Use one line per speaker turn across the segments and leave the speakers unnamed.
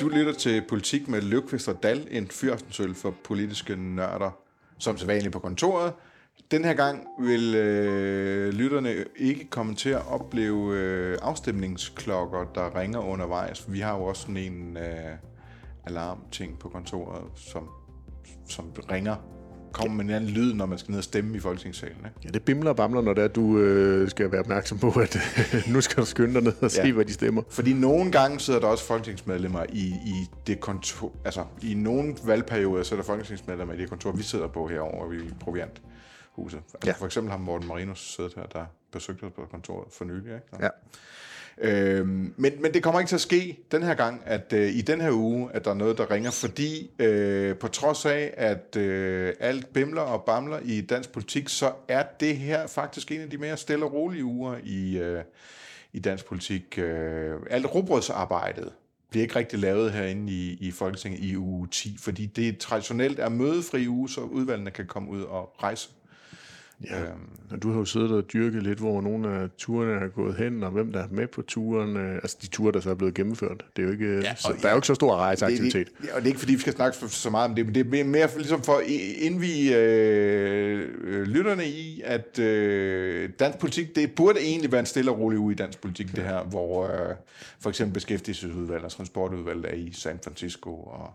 Du lytter til Politik med Løvqvist og Dal, en fyraftensøl for politiske nørder, som sædvanligt på kontoret. Den her gang vil øh, lytterne ikke komme til at opleve øh, afstemningsklokker, der ringer undervejs. Vi har jo også sådan en øh, alarmting på kontoret, som, som ringer kommer med en anden lyd, når man skal ned og stemme i Folketingssalen. Ikke?
Ja, det bimler og bamler, når det er, du øh, skal være opmærksom på, at nu skal du skynde dig ned og se,
Ja.
hvad de stemmer.
Fordi nogle gange sidder der også folketingsmedlemmer i, i det kontor, altså i nogle valgperioder sidder der folketingsmedlemmer i det kontor, vi sidder på herovre i Provianthuset. Altså,
Ja.
For eksempel har Morten Marinus siddet her, der besøgte os på kontoret for nylig. Ikke?
Ja.
Øhm, men, men det kommer ikke til at ske den her gang, at øh, i den her uge, at der er noget, der ringer, fordi øh, på trods af, at øh, alt bimler og bamler i dansk politik, så er det her faktisk en af de mere stille og rolige uger i, øh, i dansk politik. Øh, alt robrødsarbejdet bliver ikke rigtig lavet herinde i, i Folketinget i uge 10, fordi det traditionelt er mødefri uge, så udvalgene kan komme ud og rejse.
Ja. Og du har jo siddet og dyrket lidt, hvor nogle af turene er gået hen, og hvem der er med på turen. øh, Altså de ture, der så er blevet gennemført. Det er jo ikke, ja, så, der er jo ikke så stor rejseaktivitet.
Det, det, og det er ikke, fordi vi skal snakke så, så meget om det, men det er mere for, ligesom for at indvige øh, øh, lytterne i, at øh, dansk politik, det burde egentlig være en stille og rolig uge i dansk politik, det her, hvor øh, for eksempel beskæftigelsesudvalget og transportudvalget er i San Francisco, og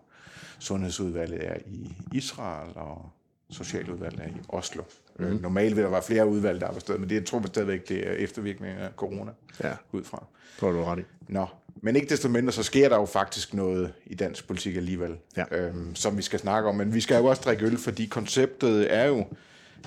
sundhedsudvalget er i Israel, og socialudvalget er i Oslo. Mm. Øh, normalt vil der være flere udvalg, der er på stedet, men det jeg tror jeg stadigvæk, det er eftervirkninger af corona
Ja.
ud fra.
Tror du ret i.
Nå, men ikke desto mindre, så sker der jo faktisk noget i dansk politik alligevel,
Ja.
øhm, som vi skal snakke om. Men vi skal jo også drikke øl, fordi konceptet er jo,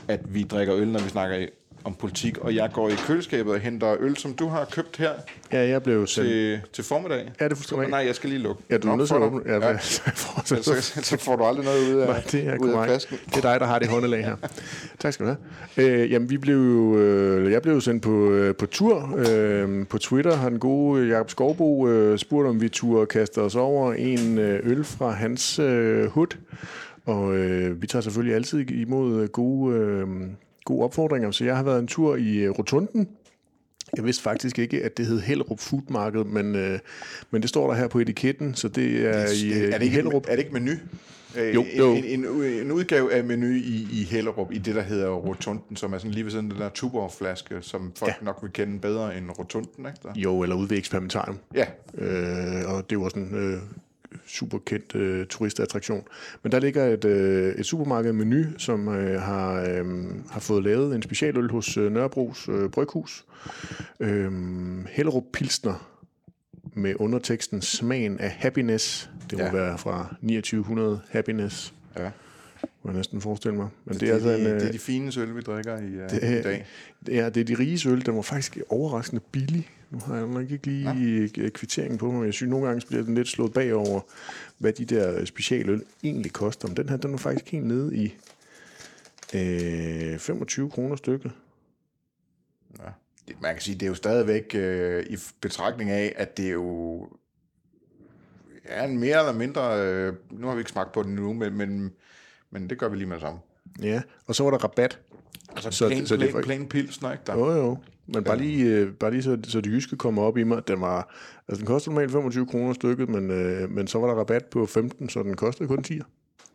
at vi drikker øl, når vi snakker om politik. Og jeg går i køleskabet og henter øl, som du har købt her
Ja, jeg blev sendt...
til, til formiddag.
Ja, det er fuldstændig
Nej, jeg skal lige lukke.
Ja, du er nødt til at åbne. Ja,
Ja, så, så, får du aldrig noget ud af,
Nej, det er
ud af.
Det er dig, der har det håndelag her. tak skal du have. Øh, jamen, vi blev øh, jeg blev jo sendt på, øh, på tur. Øh, på Twitter har den gode Jakob Skovbo øh, spurgt, om vi turde kaste os over en øh, øl fra hans øh, hud. Og øh, vi tager selvfølgelig altid imod øh, gode, øh, gode opfordringer. Så jeg har været en tur i øh, Rotunden. Jeg vidste faktisk ikke, at det hed Hellerup Food Market, men, øh, men det står der her på etiketten, så det er i, øh,
er, det
i
ikke,
Hellerup.
er det ikke menu? Øh,
Jo, jo.
En, en, en udgave af menu i, i Hellerup, i det, der hedder Rotunden, som er sådan lige ved siden af den der Tuborg-flaske, som folk ja. nok vil kende bedre end Rotunden, ikke? Der.
Jo, eller ude ved eksperimentarium.
Ja,
Øh, og det var sådan øh, super kendt øh, turistattraktion. Men der ligger et, øh, et supermarked menu, som øh, har, øh, har fået lavet en specialøl hos øh, Nørrebros øh, Bryghus. Øh, Hellerup Pilsner med underteksten Smagen af Happiness. Det må
Ja.
være fra 2900 Happiness,
ja.
Må jeg næsten forestille mig. Men det,
Det,
er altså
de,
en, øh,
det er de fine øl, vi drikker i, uh,
det
i dag.
det er, det er de rige øl. Den var faktisk overraskende billig. Nu har jeg nok ikke lige ja. kvitteringen på mig, men jeg synes, nogle gange bliver den lidt slået bagover, hvad de der specialøl egentlig koster. Men den her, den var faktisk helt nede i øh, 25 kroner stykket.
Ja. Det- Man kan sige, det er jo stadigvæk øh, i betragtning af, at det er jo er en mere eller mindre, øh, nu har vi ikke smagt på den nu, men, men, men det gør vi lige med det samme.
Ja, og så var der rabat.
Altså
Så-
plain,
så det er
plain, pilsner, ikke? Der.
Jo, jo. Men bare lige, øh, bare lige så, så det jyske kommer op i mig. Den, var, altså, den kostede normalt 25 kroner stykket, men, øh, men så var der rabat på 15, så den kostede kun 10.
Nå,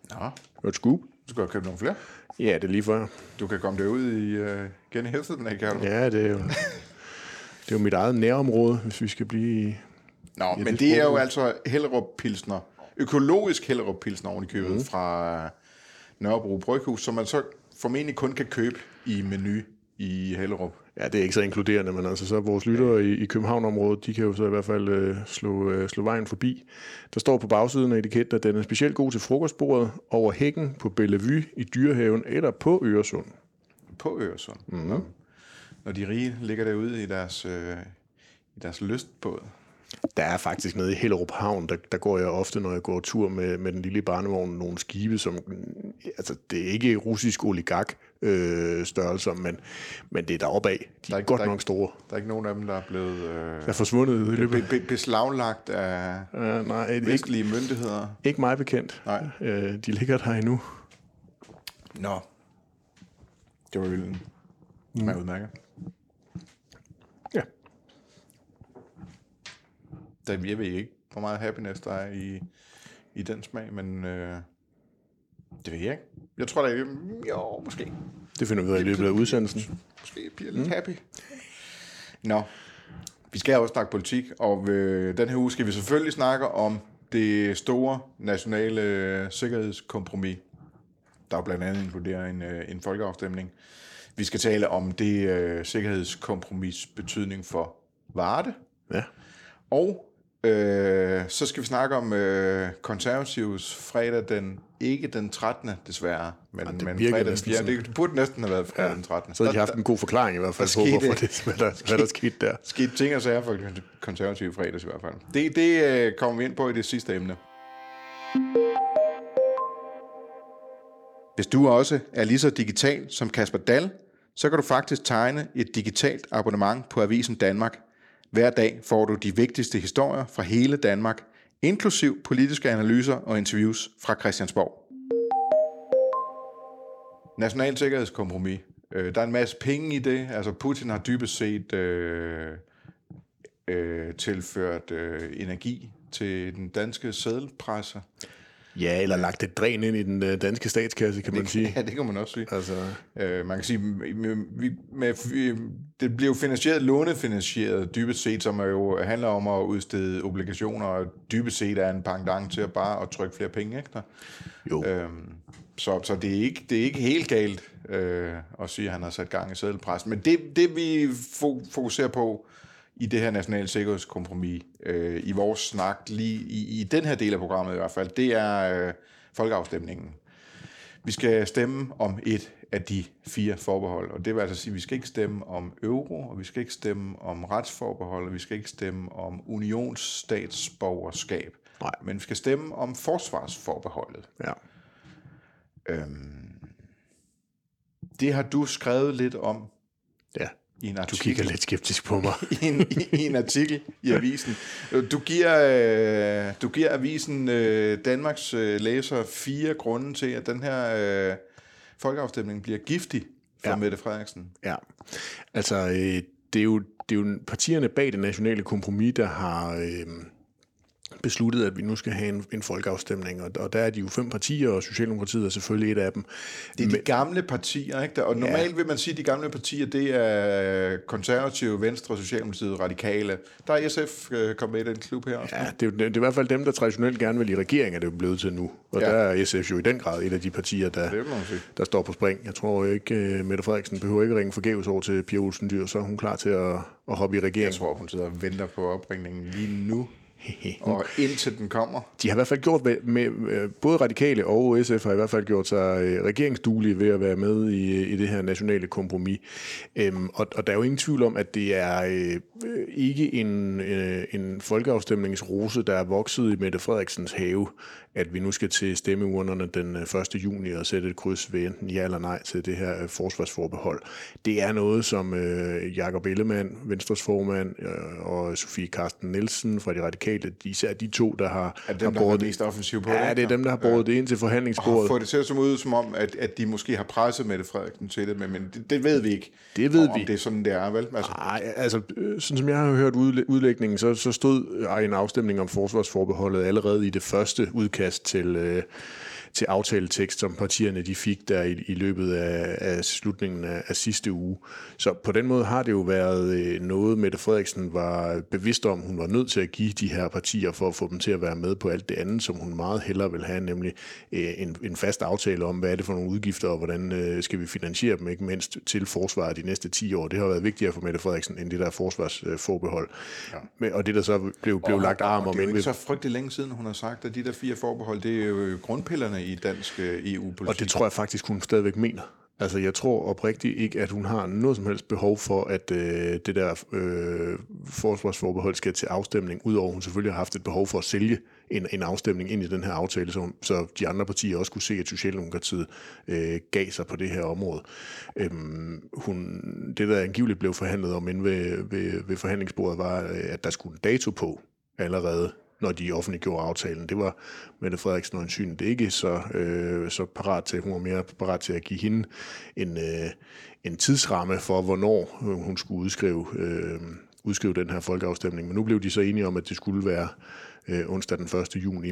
Det var et scoop.
skal du købe nogle flere.
Ja, det er lige før.
Du kan komme derud i øh, igen i Helseden, kan du?
Ja, det er jo, det er jo mit eget nærområde, hvis vi skal blive i...
Nå,
Ja,
men
det
det er jo altså Hellerup Pilsner, økologisk Hellerup Pilsner oven i købet mm. fra Nørrebro Bryghus, som man så formentlig kun kan købe i menu i Hellerup.
Ja, det er ikke så inkluderende, men altså så vores lyttere i, i København-området, de kan jo så i hvert fald øh, slå, øh, slå vejen forbi. Der står på bagsiden af etiketten, at den er specielt god til frokostbordet over hækken på Bellevue i Dyrehaven eller på Øresund.
På Øresund. Mm. Når de rige ligger derude i deres, øh, i deres lystbåd.
Der er faktisk nede i Hellerup Havn, der, der går jeg ofte, når jeg går tur med, med den lille barnevogn, nogle skibe, som, altså det er ikke russisk oligark øh, størrelser, men, men det er deroppe af. De
Der
er,
ikke-
godt
der er
nok
ikke-
store.
Der er ikke nogen af dem, der er blevet øh,
Der er forsvundet i løbet.
be- be- beslaglagt af
Uh, nej, ikke,
vestlige myndigheder.
ikke mig bekendt.
Nej.
Øh, de ligger der endnu.
Nå. Det var øllen. Mm. Udmærket. Der, jeg ved ikke, hvor meget happiness der er i, i den smag, men øh, det ved jeg ikke. Jeg tror, der er, jo, måske.
Det finder vi ud af i løbet af udsendelsen.
Måske bliver lidt mm. happy. Nå, vi skal også snakke politik, og øh, den her uge skal vi selvfølgelig snakke om det store nationale øh, sikkerhedskompromis, der blandt andet inkluderer en, øh, en folkeafstemning. Vi skal tale om det øh, sikkerhedskompromis betydning for Varde.
Ja.
Og øh, så skal vi snakke om øh, konservatives fredag den, ikke den 13. desværre, men,
det
men fredag den
næsten
4.
sådan.
Det burde næsten have været fredag ja. den 13.
Så havde de haft en god forklaring i hvert fald på,
skete-
hvorfor det, hvad der, hvad der skete der.
skete ting og sager for konservative fredags i hvert fald. Det, det øh, kommer vi ind på i det sidste emne. Hvis du også er lige så digital som Kasper Dahl, så kan du faktisk tegne et digitalt abonnement på Avisen Danmark. Hver dag får du de vigtigste historier fra hele Danmark, inklusiv politiske analyser og interviews fra Christiansborg. National sikkerhedskompromis. Øh, der er en masse penge i det. Altså Putin har dybest set øh, øh, tilført øh, energi til den danske sædelpresse.
Ja, eller lagt et dræn ind i den øh, danske statskasse, kan man sige.
Ja, det kan man også sige.
Altså,
Øh, man kan sige, med, med, med, det bliver jo finansieret, lånefinansieret dybest set, som er jo handler om at udstede obligationer, og dybest set er en pangdang til at bare at trykke flere penge? Der.
jo.
Øhm, så, så det, er ikke, det er ikke helt galt øh, at sige, at han har sat gang i sædelpressen. Men det, det vi fo- fokuserer på i det her nationale sikkerhedskompromis, øh, i vores snak, lige i, i den her del af programmet i hvert fald, det er øh, folkeafstemningen. Vi skal stemme om et af de fire forbehold, og det vil altså sige, at vi skal ikke stemme om euro, og vi skal ikke stemme om retsforbehold, og vi skal ikke stemme om unionsstatsborgerskab.
Nej.
Men vi skal stemme om forsvarsforbeholdet.
Ja.
Det har du skrevet lidt om
ja.
I en
Du
artikel.
kigger lidt skeptisk på mig.
i en, i, i en artikel i avisen. Du giver, øh, du giver avisen øh, Danmarks øh, læser fire grunde til, at den her øh, folkeafstemning bliver giftig for. Ja. Mette Frederiksen.
Ja, altså øh, det, er jo, det er jo partierne bag det nationale kompromis, der har øh, besluttet, at vi nu skal have en, en folkeafstemning, og, og der er de jo fem partier, og Socialdemokratiet er selvfølgelig et af dem.
Det er de gamle partier, ikke? Og normalt vil man sige, at de gamle partier, det er konservative, Venstre, Socialdemokratiet, Radikale. Der er SF øh, kommet med i den klub her også.
Ja, det er, det er i hvert fald dem, der traditionelt gerne vil i regering, er det jo blevet til nu. Og
Ja.
ja. der er SF jo i den grad et af de partier, der,
Det
der står på spring. Jeg tror ikke, uh, Mette Frederiksen behøver ikke ringe forgæves over til Pia Olsen Dyr, så er hun klar til at, at hoppe i
Jeg
regering.
tror, hun sidder og venter på opringningen lige nu. Og indtil den kommer.
De har i hvert fald gjort med, med, med både Radikale og SF har i hvert fald gjort sig øh, regeringsduelige ved at være med i, i det her nationale kompromis. Øhm, og, og der er jo ingen tvivl om, at det er øh, øh, ikke en, øh, en folkeafstemningsrose, der er vokset i Mette Frederiksens have, at vi nu skal til stemmeurnerne den øh, 1. juni og sætte et kryds ved enten ja eller nej til det her øh, forsvarsforbehold. Det er noget, som øh, Jakob Ellemann, Venstres formand, øh, og Sofie Karsten Nielsen fra de radikale, de, især de to, der har,
Er dem,
har
der har
båret
mest offensiv på
Ja,
ikke?
det er dem, der har båret det ind til
og
forhandlingsbordet.
får det til at se ud som om, at, at de måske har presset Mette Frederiksen til det, men, men det, det ved vi ikke.
Det ved
om,
vi.
Om det er sådan, det er, vel? Altså,
Nej, altså, øh, sådan som jeg har hørt udlæ- udlægningen, så, så stod øh, en afstemning om forsvarsforbeholdet allerede i det første udkast udkast til, øh, til aftaletekst, som partierne de fik der i, i løbet af, af slutningen af, af sidste uge. Så på den måde har det jo været øh, noget, Mette Frederiksen var bevidst om, hun var nødt til at give de her partier for at få dem til at være med på alt det andet, som hun meget hellere vil have, nemlig øh, en, en fast aftale om, hvad er det for nogle udgifter, og hvordan øh, skal vi finansiere dem, ikke mindst til forsvaret de næste 10 år. Det har været vigtigere for Mette Frederiksen, end det der forsvarsforbehold. Ja. Og det, der så blev, blev lagt arm
og
om
det er jo ikke
ved
så frygtelig længe siden, hun har sagt, at de der fire forbehold, det er jo grundpillerne i dansk øh, EU-politik.
Og det tror jeg faktisk, hun stadigvæk mener. Altså, jeg tror oprigtigt ikke, at hun har noget som helst behov for, at øh, det der øh, forsvarsforbehold skal til afstemning, udover hun selvfølgelig har haft et behov for at sælge en, en afstemning ind i den her aftale, så, så de andre partier også kunne se, at Socialdemokratiet øh, gav sig på det her område. Øhm, hun, det, der angiveligt blev forhandlet om inde ved, ved, ved forhandlingsbordet, var, øh, at der skulle en dato på allerede når de offentliggjorde aftalen. Det var Mette Frederiksen det ikke så, øh, så parat til. Hun var mere parat til at give hende en, øh, en tidsramme for, hvornår hun skulle udskrive, øh, udskrive den her folkeafstemning. Men nu blev de så enige om, at det skulle være øh, onsdag den 1. juni.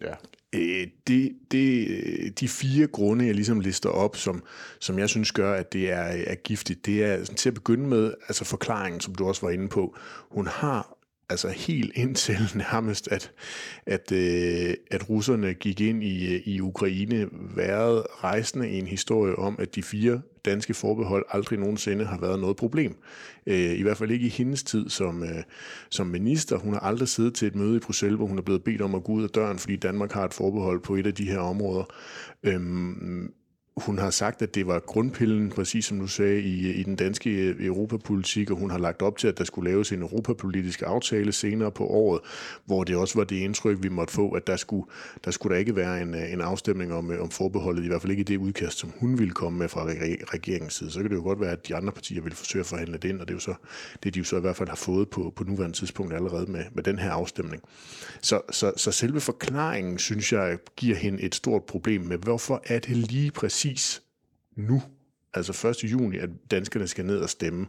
Ja. Øh, det, det, de fire grunde, jeg ligesom lister op, som, som jeg synes gør, at det er, er giftigt, det er til at begynde med, altså forklaringen, som du også var inde på. Hun har altså helt indtil nærmest, at, at, øh, at russerne gik ind i, øh, i Ukraine, været rejsende i en historie om, at de fire danske forbehold aldrig nogensinde har været noget problem. Øh, I hvert fald ikke i hendes tid som, øh, som minister. Hun har aldrig siddet til et møde i Bruxelles, hvor hun er blevet bedt om at gå ud af døren, fordi Danmark har et forbehold på et af de her områder. Øhm, hun har sagt, at det var grundpillen, præcis som du sagde, i, i den danske øh, europapolitik, og hun har lagt op til, at der skulle laves en europapolitisk aftale senere på året, hvor det også var det indtryk, vi måtte få, at der skulle der, skulle der ikke være en, øh, en afstemning om, øh, om forbeholdet, i hvert fald ikke i det udkast, som hun ville komme med fra regeringens side. Så kan det jo godt være, at de andre partier vil forsøge at forhandle det ind, og det er jo så det, de jo så i hvert fald har fået på, på nuværende tidspunkt allerede med, med den her afstemning. Så, så, så selve forklaringen, synes jeg, giver hende et stort problem med, hvorfor er det lige præcis præcis nu, altså 1. juni, at danskerne skal ned og stemme.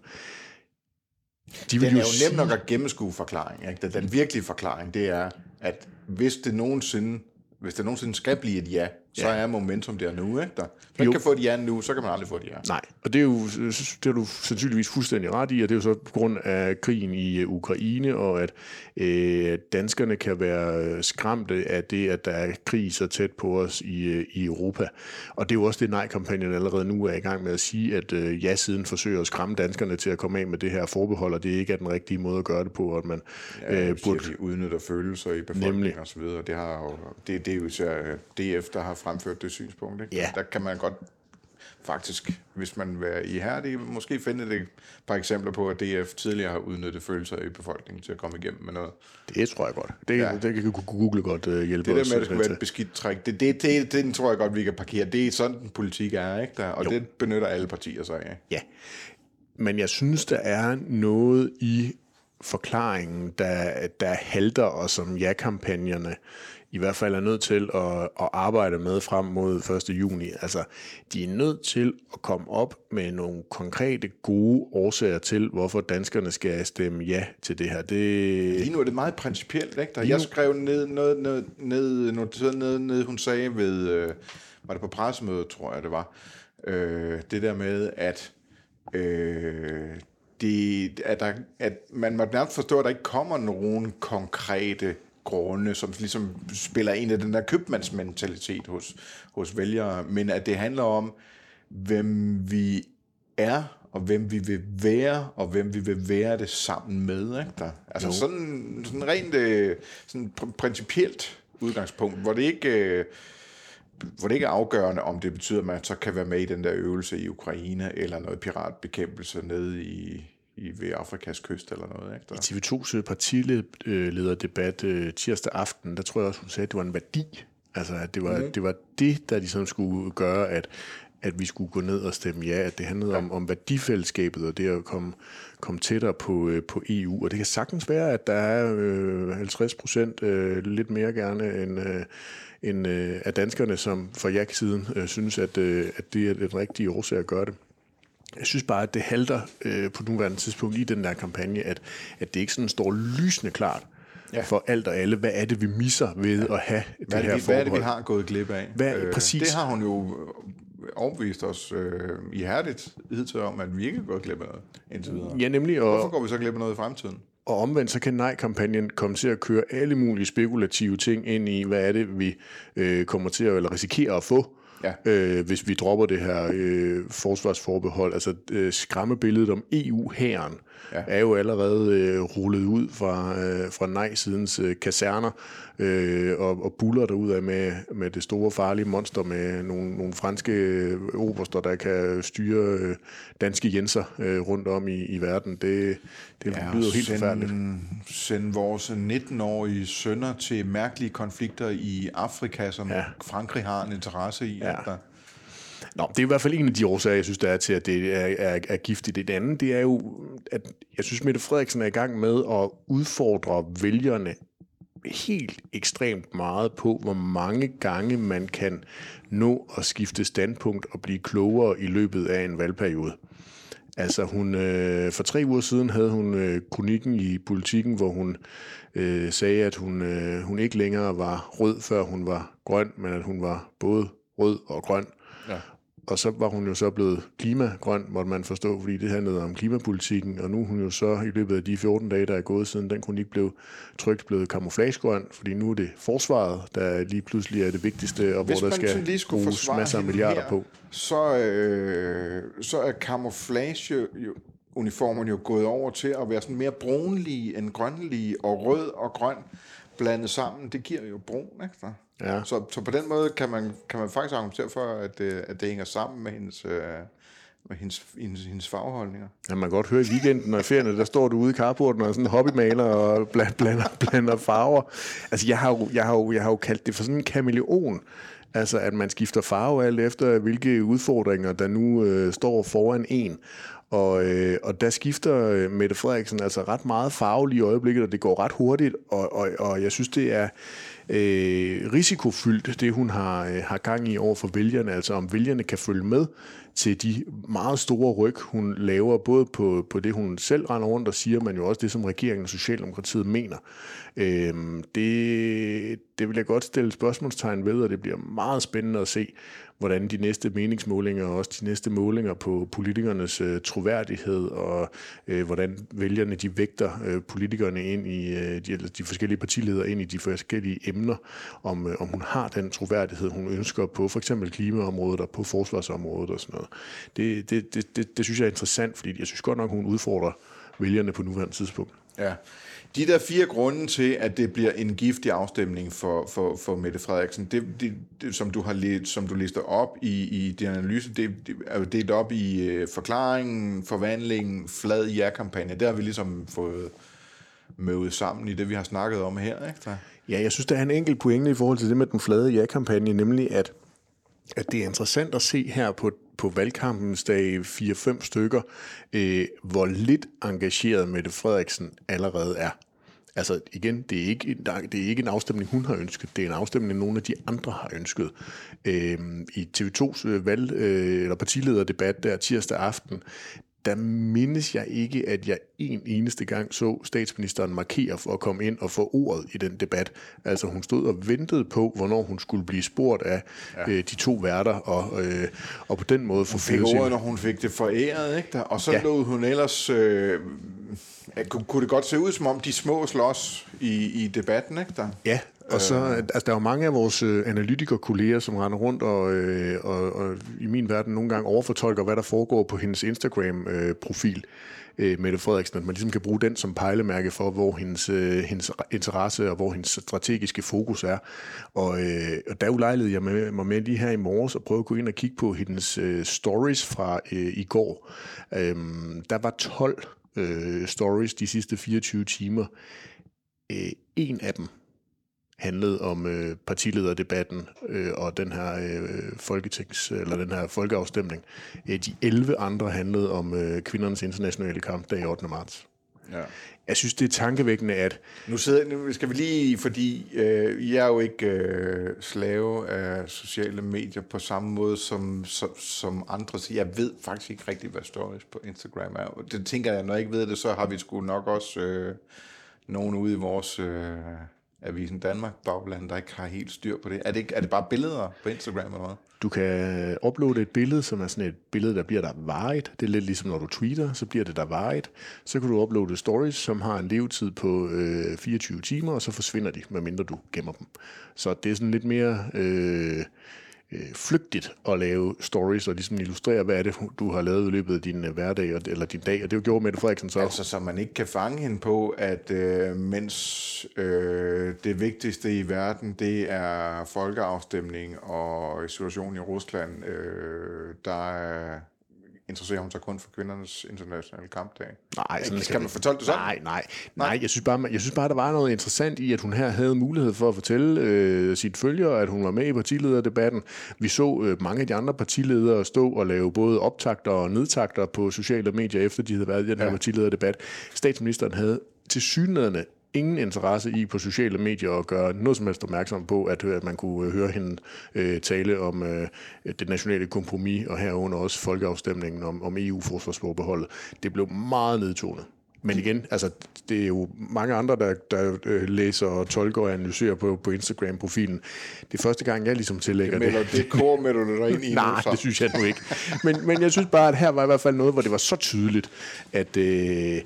De vil den er jo, jo nemt nok at gennemskue forklaring. Ikke? Den, den virkelige forklaring, det er, at hvis det nogensinde, hvis det nogensinde skal blive et ja, så ja. er momentum der nu. Ikke? Der, hvis man jo. kan få et ja nu, så kan man aldrig få et ja.
Nej, og det er jo det er du sandsynligvis fuldstændig ret i, og det er jo så på grund af krigen i øh, Ukraine, og at øh, danskerne kan være skræmte af det, at der er krig så tæt på os i, øh, i Europa. Og det er jo også det, nej-kampagnen allerede nu er i gang med at sige, at øh, ja-siden forsøger at skræmme danskerne til at komme af med det her forbehold, og det ikke er den rigtige måde at gøre det på, at man
ja, øh, burde... de udnytter følelser i befolkningen osv. Det, har jo, det, det er jo især DF, der har fremført det synspunkt. Ikke?
Ja.
Der kan man godt faktisk, hvis man vil være ihærdig, måske finde et par eksempler på, at DF tidligere har udnyttet følelser i befolkningen til at komme igennem med noget.
Det tror jeg godt. Det, ja. det kan Google godt uh, hjælpe
os. Det der med, at det skal være et beskidt træk, det, det, det, det, det tror jeg godt, vi kan parkere. Det er sådan, den politik er, ikke? Der, og jo. det benytter alle partier sig af.
Ja, men jeg synes, der er noget i forklaringen, der, der halter, og som ja-kampagnerne i hvert fald er nødt til at, at arbejde med frem mod 1. juni. Altså, de er nødt til at komme op med nogle konkrete, gode årsager til, hvorfor danskerne skal stemme ja til det her. Det...
Lige nu er det meget principielt, ikke? Der, jeg skrev ned, noget, ned, ned, ned, ned, ned, hun sagde ved, øh, var det på pressemødet, tror jeg det var, øh, det der med, at øh, det, at, der, at man må nærmest forstå, at der ikke kommer nogen konkrete grunde, som ligesom spiller ind i den der købmandsmentalitet hos, hos vælgere, men at det handler om, hvem vi er, og hvem vi vil være, og hvem vi vil være det sammen med. Ikke der? Altså jo. sådan, sådan rent øh, sådan principielt udgangspunkt, hvor det ikke... Øh, hvor det ikke er afgørende, om det betyder, at man så kan være med i den der øvelse i Ukraine, eller noget piratbekæmpelse nede i, i, ved Afrikas kyst eller noget. Ikke?
Der. I TV2's partilederdebat øh, tirsdag aften, der tror jeg også, hun sagde, at det var en værdi. Altså, at det var, mm. det var det, der ligesom skulle gøre, at, at vi skulle gå ned og stemme ja, at det handlede ja. om, om værdifællesskabet og det at komme, komme tættere på, øh, på EU. Og det kan sagtens være, at der er øh, 50 procent øh, lidt mere gerne end, øh, end øh, af danskerne, som fra ja-siden øh, synes, at, øh, at det er den rigtige årsag at gøre det. Jeg synes bare, at det halter øh, på nuværende tidspunkt i den der kampagne, at, at det ikke sådan står lysende klart ja. for alt og alle. Hvad er det, vi misser ved ja. at have det
hvad
her
vi,
Hvad
er det, vi har gået glip af?
Hvad, øh, præcis.
Det har hun jo overbevist os øh, ihærdigt hidtil om, at vi ikke er gået glip af noget indtil videre.
Ja, nemlig.
Og, Hvorfor går vi så glip af noget i fremtiden?
Og omvendt så kan nej-kampagnen komme til at køre alle mulige spekulative ting ind i, hvad er det, vi øh, kommer til at, eller risikerer at få ja. øh, hvis vi dropper det her øh, forsvarsforbehold. Altså øh, skræmmebilledet om EU-hæren ja. er jo allerede øh, rullet ud fra, øh, fra nej-sidens øh, kaserner øh, og, og buller derud af med, med det store farlige monster med nogle, nogle franske øh, oberster, der kan styre øh, danske jenser øh, rundt om i, i verden. Det, det ja, lyder helt send, forfærdeligt.
Send vores 19-årige sønner til mærkelige konflikter i Afrika, som ja. Frankrig har en interesse i. Ja. Der
Nå, det er i hvert fald en af de årsager, jeg synes, der er til, at det er, er, er giftigt. Det andet, det er jo, at jeg synes, Mette Frederiksen er i gang med at udfordre vælgerne helt ekstremt meget på, hvor mange gange man kan nå at skifte standpunkt og blive klogere i løbet af en valgperiode. Altså hun, øh, for tre uger siden havde hun øh, kronikken i politikken, hvor hun øh, sagde, at hun, øh, hun ikke længere var rød, før hun var grøn, men at hun var både rød og grøn. Øh, og så var hun jo så blevet klimagrøn, måtte man forstå, fordi det handlede om klimapolitikken, og nu er hun jo så i løbet af de 14 dage, der er gået siden den kronik blev trygt, blevet kamuflagegrøn, fordi nu er det forsvaret, der lige pludselig er det vigtigste, og
Hvis
hvor der skal
lige skulle
bruges masser af milliarder
her,
på.
Så, øh, så er camouflage jo, uniformen jo gået over til at være sådan mere brunlige end grønlige, og rød og grøn blandet sammen, det giver jo brun, ikke? Så,
Ja.
så, så på den måde kan man, kan man faktisk argumentere for, at, øh, at det hænger sammen med hendes, øh, med hendes, hendes, hendes farveholdninger.
Ja, man kan godt høre i weekenden og i ferierne, der står du ude i carporten og sådan en hobbymaler og bland- blander, blander farver. Altså, jeg har, jo, jeg, har jo, jeg har jo kaldt det for sådan en kameleon. Altså, at man skifter farve alt efter, hvilke udfordringer, der nu øh, står foran en. Og, øh, og der skifter øh, Mette Frederiksen altså ret meget farve lige i øjeblikket, og det går ret hurtigt, og, og, og jeg synes, det er øh, risikofyldt, det hun har, øh, har gang i over for vælgerne, altså om vælgerne kan følge med til de meget store ryg, hun laver, både på, på det, hun selv render rundt og siger, men jo også det, som regeringen og Socialdemokratiet mener. Øh, det, det vil jeg godt stille spørgsmålstegn ved, og det bliver meget spændende at se, hvordan de næste meningsmålinger og også de næste målinger på politikernes øh, troværdighed og øh, hvordan vælgerne de vægter øh, politikerne ind i øh, de, eller de forskellige partiledere ind i de forskellige emner, om, øh, om hun har den troværdighed, hun ønsker på for eksempel klimaområdet og på forsvarsområdet og sådan noget. Det, det, det, det, det synes jeg er interessant, fordi jeg synes godt nok, hun udfordrer vælgerne på nuværende tidspunkt.
Ja. De der fire grunde til, at det bliver en giftig afstemning for, for, for Mette Frederiksen, det, det, det, som du har let, som du lister op i, i din analyse, det, det er jo delt op i øh, forklaringen, forvandlingen, flad ja-kampagne. Det har vi ligesom fået mødet sammen i det, vi har snakket om her. Ikke? Så.
Ja, jeg synes, der er en enkelt pointe i forhold til det med den flade ja-kampagne, nemlig at, at det er interessant at se her på, på valgkampens dag 4-5 stykker, øh, hvor lidt engageret Mette Frederiksen allerede er. Altså igen, det er, ikke, det er ikke en afstemning, hun har ønsket. Det er en afstemning, nogle af de andre har ønsket. Øhm, I TV2's øh, valg, øh, eller partilederdebat der tirsdag aften, der mindes jeg ikke, at jeg en eneste gang så statsministeren markere for at komme ind og få ordet i den debat. Altså hun stod og ventede på, hvornår hun skulle blive spurgt af ja. øh, de to værter, og, øh, og på den måde få
fik ordet, når hun fik det foræret, ikke? Der- Og så
ja.
lod hun ellers... Øh, kunne, kunne det godt se ud, som om de små slås i, i debatten, ikke? Der?
Ja, og så, altså, der er jo mange af vores øh, analytikerkolleger, som render rundt og, øh, og, og i min verden nogle gange overfortolker, hvad der foregår på hendes Instagram-profil, øh, Mette Frederiksen, at man ligesom kan bruge den som pejlemærke for, hvor hendes, øh, hendes interesse og hvor hendes strategiske fokus er. Og, øh, og der ulejligede jeg med, mig med lige her i morges og prøve at gå ind og kigge på hendes øh, stories fra øh, i går. Øhm, der var 12 øh, stories de sidste 24 timer. Øh, en af dem handlede om øh, partilederdebatten øh, og den her øh, folketings eller den her folkeafstemning. Øh, de 11 andre handlede om øh, kvindernes internationale kampdag 8. marts.
Ja.
Jeg synes, det er tankevækkende, at
Nu, sidder, nu skal vi lige, fordi øh, jeg er jo ikke øh, slave af sociale medier på samme måde som, som, som andre. Så jeg ved faktisk ikke rigtig, hvad stories på Instagram er. Og Det tænker jeg, når jeg ikke ved det, så har vi sgu nok også øh, nogen ude i vores øh, Avisen Danmark bagland, der ikke har helt styr på det. Er det, ikke, er det bare billeder på Instagram eller hvad?
du kan øh, uploade et billede, som er sådan et billede, der bliver der varigt. Det er lidt ligesom, når du tweeter, så bliver det der varigt. Så kan du uploade stories, som har en levetid på øh, 24 timer, og så forsvinder de, medmindre du gemmer dem. Så det er sådan lidt mere... Øh, øh, flygtigt at lave stories og ligesom illustrere, hvad er det, du har lavet i løbet af din øh, hverdag og- eller din dag. Og det gjorde Mette Frederiksen så.
Altså, så man ikke kan fange hende på, at øh, mens øh, det vigtigste i verden, det er folkeafstemning og situationen i Rusland, øh, der er, interesserer hun sig kun for kvindernes internationale kampdag.
Nej, sådan
Skal man fortolke det sådan?
Nej, nej, nej. Jeg synes, bare, jeg synes bare, der var noget interessant i, at hun her havde mulighed for at fortælle øh, sit følgere, at hun var med i partilederdebatten. Vi så øh, mange af de andre partiledere stå og lave både optakter og nedtakter på sociale medier, efter de havde været i den her
Ja.
partilederdebat. Statsministeren havde til synligheden ingen interesse i på sociale medier at gøre noget som helst opmærksom på, at, at man kunne høre hende øh, tale om øh, det nationale kompromis, og herunder også folkeafstemningen om, om EU-forsvarsforbeholdet. Det blev meget nedtonet. Men igen, altså, det er jo mange andre, der, der øh, læser og tolker og analyserer på, på Instagram-profilen. Det er første gang, jeg ligesom tillægger
det.
det.
det kor med du dig ind i
Nej, det synes jeg nu ikke. Men, men jeg synes bare, at her var i hvert fald noget, hvor det var så tydeligt, at, øh,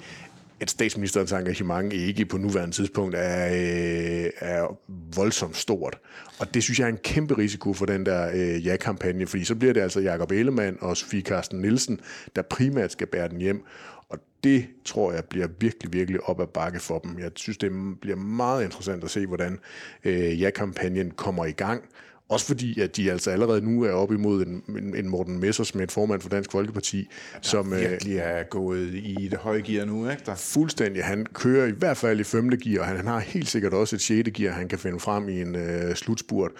at statsministerens engagement ikke på nuværende tidspunkt er, øh, er voldsomt stort. Og det synes jeg er en kæmpe risiko for den der øh, ja-kampagne, fordi så bliver det altså Jakob Ellemann og Sofie Karsten Nielsen, der primært skal bære den hjem. Og det tror jeg bliver virkelig, virkelig op ad bakke for dem. Jeg synes, det bliver meget interessant at se, hvordan øh, ja-kampagnen kommer i gang. Også fordi, at de altså allerede nu er op imod en, en Morten Messersmith, formand for Dansk Folkeparti,
der som øh, virkelig er gået i det høje gear nu, ikke? Der.
Fuldstændig. Han kører i hvert fald i femte gear, og han, han har helt sikkert også et sjette gear, han kan finde frem i en øh, slutspurt.